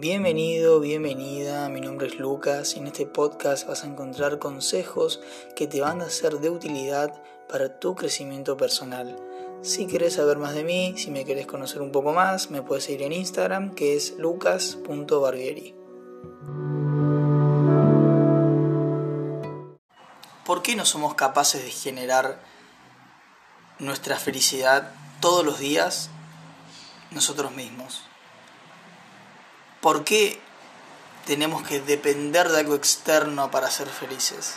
Bienvenido, bienvenida, mi nombre es Lucas y en este podcast vas a encontrar consejos que te van a ser de utilidad para tu crecimiento personal. Si quieres saber más de mí, si me quieres conocer un poco más, me puedes seguir en Instagram que es lucas.barbieri. ¿Por qué no somos capaces de generar nuestra felicidad todos los días nosotros mismos? ¿Por qué tenemos que depender de algo externo para ser felices?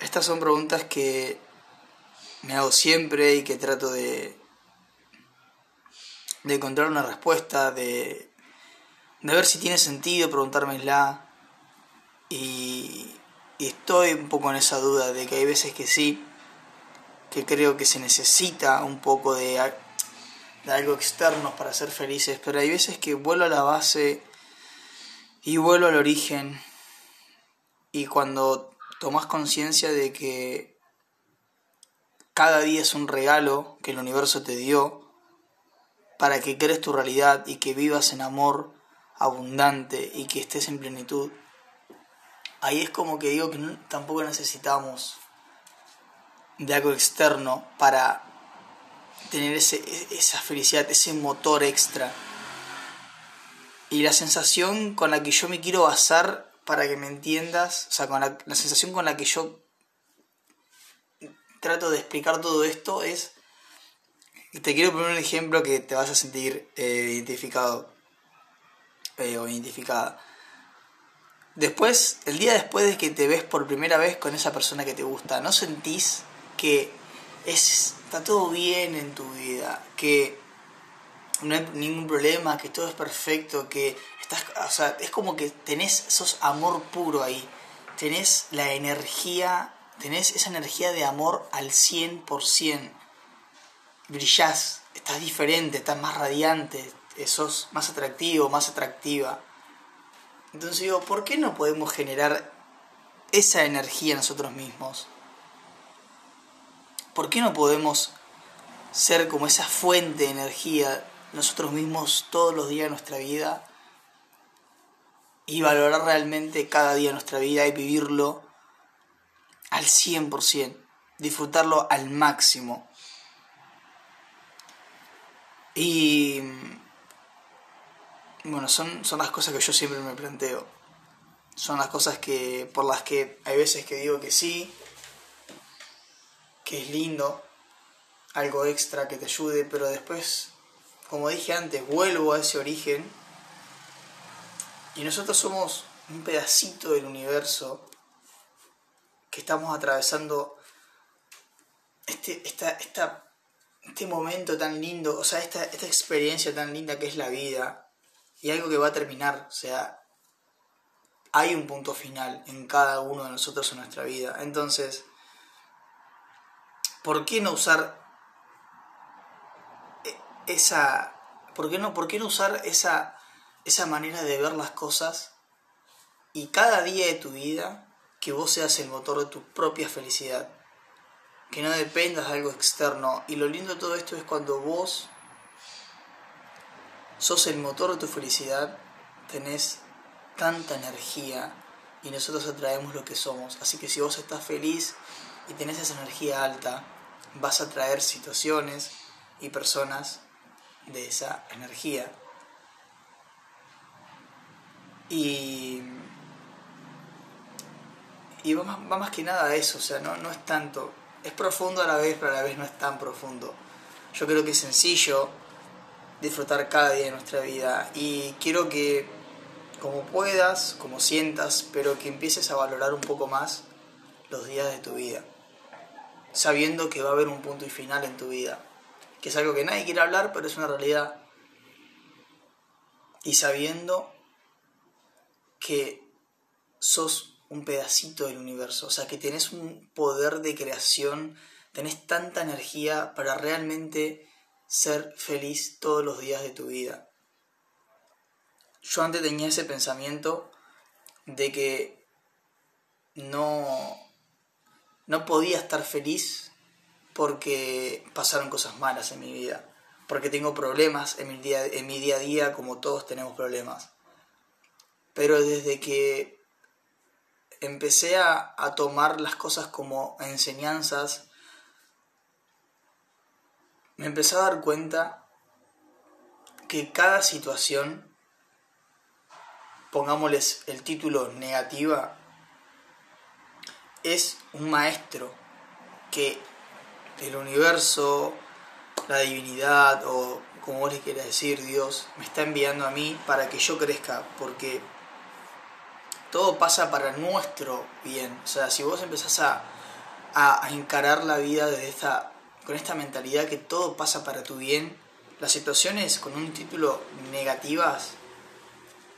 Estas son preguntas que me hago siempre y que trato de, de encontrar una respuesta, de, de ver si tiene sentido preguntármela. Y, y estoy un poco en esa duda de que hay veces que sí, que creo que se necesita un poco de de algo externo para ser felices, pero hay veces que vuelvo a la base y vuelvo al origen. Y cuando tomas conciencia de que cada día es un regalo que el universo te dio para que crees tu realidad y que vivas en amor abundante y que estés en plenitud, ahí es como que digo que tampoco necesitamos de algo externo para tener ese, esa felicidad, ese motor extra. Y la sensación con la que yo me quiero basar para que me entiendas, o sea, con la, sensación con la que yo trato de explicar todo esto es, te quiero poner un ejemplo que te vas a sentir eh, identificado eh, o identificada. Después, el día después de que te ves por primera vez con esa persona que te gusta, ¿no sentís que es, está todo bien en tu vida, que no hay ningún problema, que todo es perfecto, que estás, o sea, es como que tenés, sos amor puro ahí, tenés la energía, tenés esa energía de amor al 100%, brillás, estás diferente, estás más radiante, sos más atractivo, más atractiva. Entonces digo, ¿por qué no podemos generar esa energía nosotros mismos? ¿Por qué no podemos ser como esa fuente de energía nosotros mismos todos los días de nuestra vida y valorar realmente cada día de nuestra vida y vivirlo al 100%, disfrutarlo al máximo? Y bueno, son, son las cosas que yo siempre me planteo. Son las cosas que por las que hay veces que digo que sí, que es lindo, algo extra que te ayude, pero después, como dije antes, vuelvo a ese origen y nosotros somos un pedacito del universo que estamos atravesando este, esta, esta, este momento tan lindo, o sea, esta, esta experiencia tan linda que es la vida y algo que va a terminar, o sea, hay un punto final en cada uno de nosotros en nuestra vida. Entonces, ¿por qué no usar e, esa. ¿Por qué no, por qué no usar esa, esa manera de ver las cosas y cada día de tu vida que vos seas el motor de tu propia felicidad? Que no dependas de algo externo. Y lo lindo de todo esto es cuando vos sos el motor de tu felicidad, tenés tanta energía y nosotros atraemos lo que somos. Así que si vos estás feliz y tenés esa energía alta, vas a traer situaciones y personas de esa energía. Y, y va, más, que nada a eso, o sea, no, no es tanto, es profundo a la vez, pero a la vez no es tan profundo. Yo creo que es sencillo disfrutar cada día de nuestra vida y quiero que como puedas, como sientas, pero que empieces a valorar un poco más los días de tu vida sabiendo que va a haber un punto y final en tu vida, que es algo que nadie quiere hablar, pero es una realidad. Y sabiendo que sos un pedacito del universo, o sea, que tenés un poder de creación, tenés tanta energía para realmente ser feliz todos los días de tu vida. Yo antes tenía ese pensamiento de que no no podía estar feliz porque pasaron cosas malas en mi vida. porque tengo problemas en mi día, en mi día a día, como todos tenemos problemas. Pero desde que empecé a, a tomar las cosas como enseñanzas, me empecé a dar cuenta que cada situación, pongámosles el título negativa, es un maestro que el universo, la divinidad o como vos le quieras decir, Dios, me está enviando a mí para que yo crezca, porque todo pasa para nuestro bien. O sea, si vos empezás a, a, encarar la vida desde esta, con esta mentalidad que todo pasa para tu bien, las situaciones con un título negativas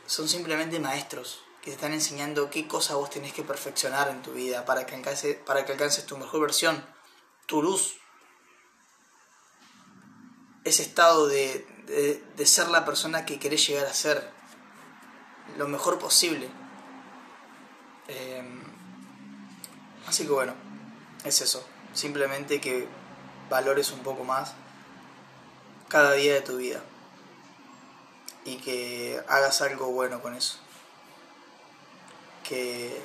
son simplemente maestros que te están enseñando qué cosa vos tenés que perfeccionar en tu vida para que, alcance, para que alcances tu mejor versión, tu luz, ese estado de, de, ser la persona que querés llegar a ser lo mejor posible. Em, así que bueno, es eso. Simplemente que valores un poco más cada día de tu vida y que hagas algo bueno con eso. Que,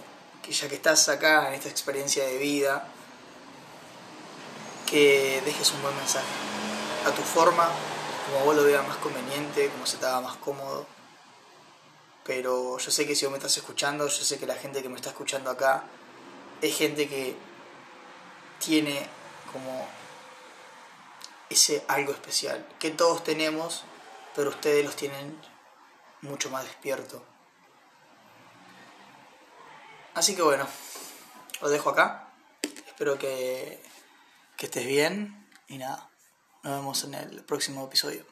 ya que estás acá en esta experiencia de vida, que dejes un buen mensaje a tu forma, como vos lo veas más conveniente, como se te haga más cómodo. Pero yo sé que si vos me estás escuchando, yo sé que la gente que me está escuchando acá es gente que tiene como ese algo especial, que todos tenemos, pero ustedes los tienen mucho más despierto. Así que bueno, lo dejo acá. Espero que, que estés bien y nada. Nos vemos en el próximo episodio.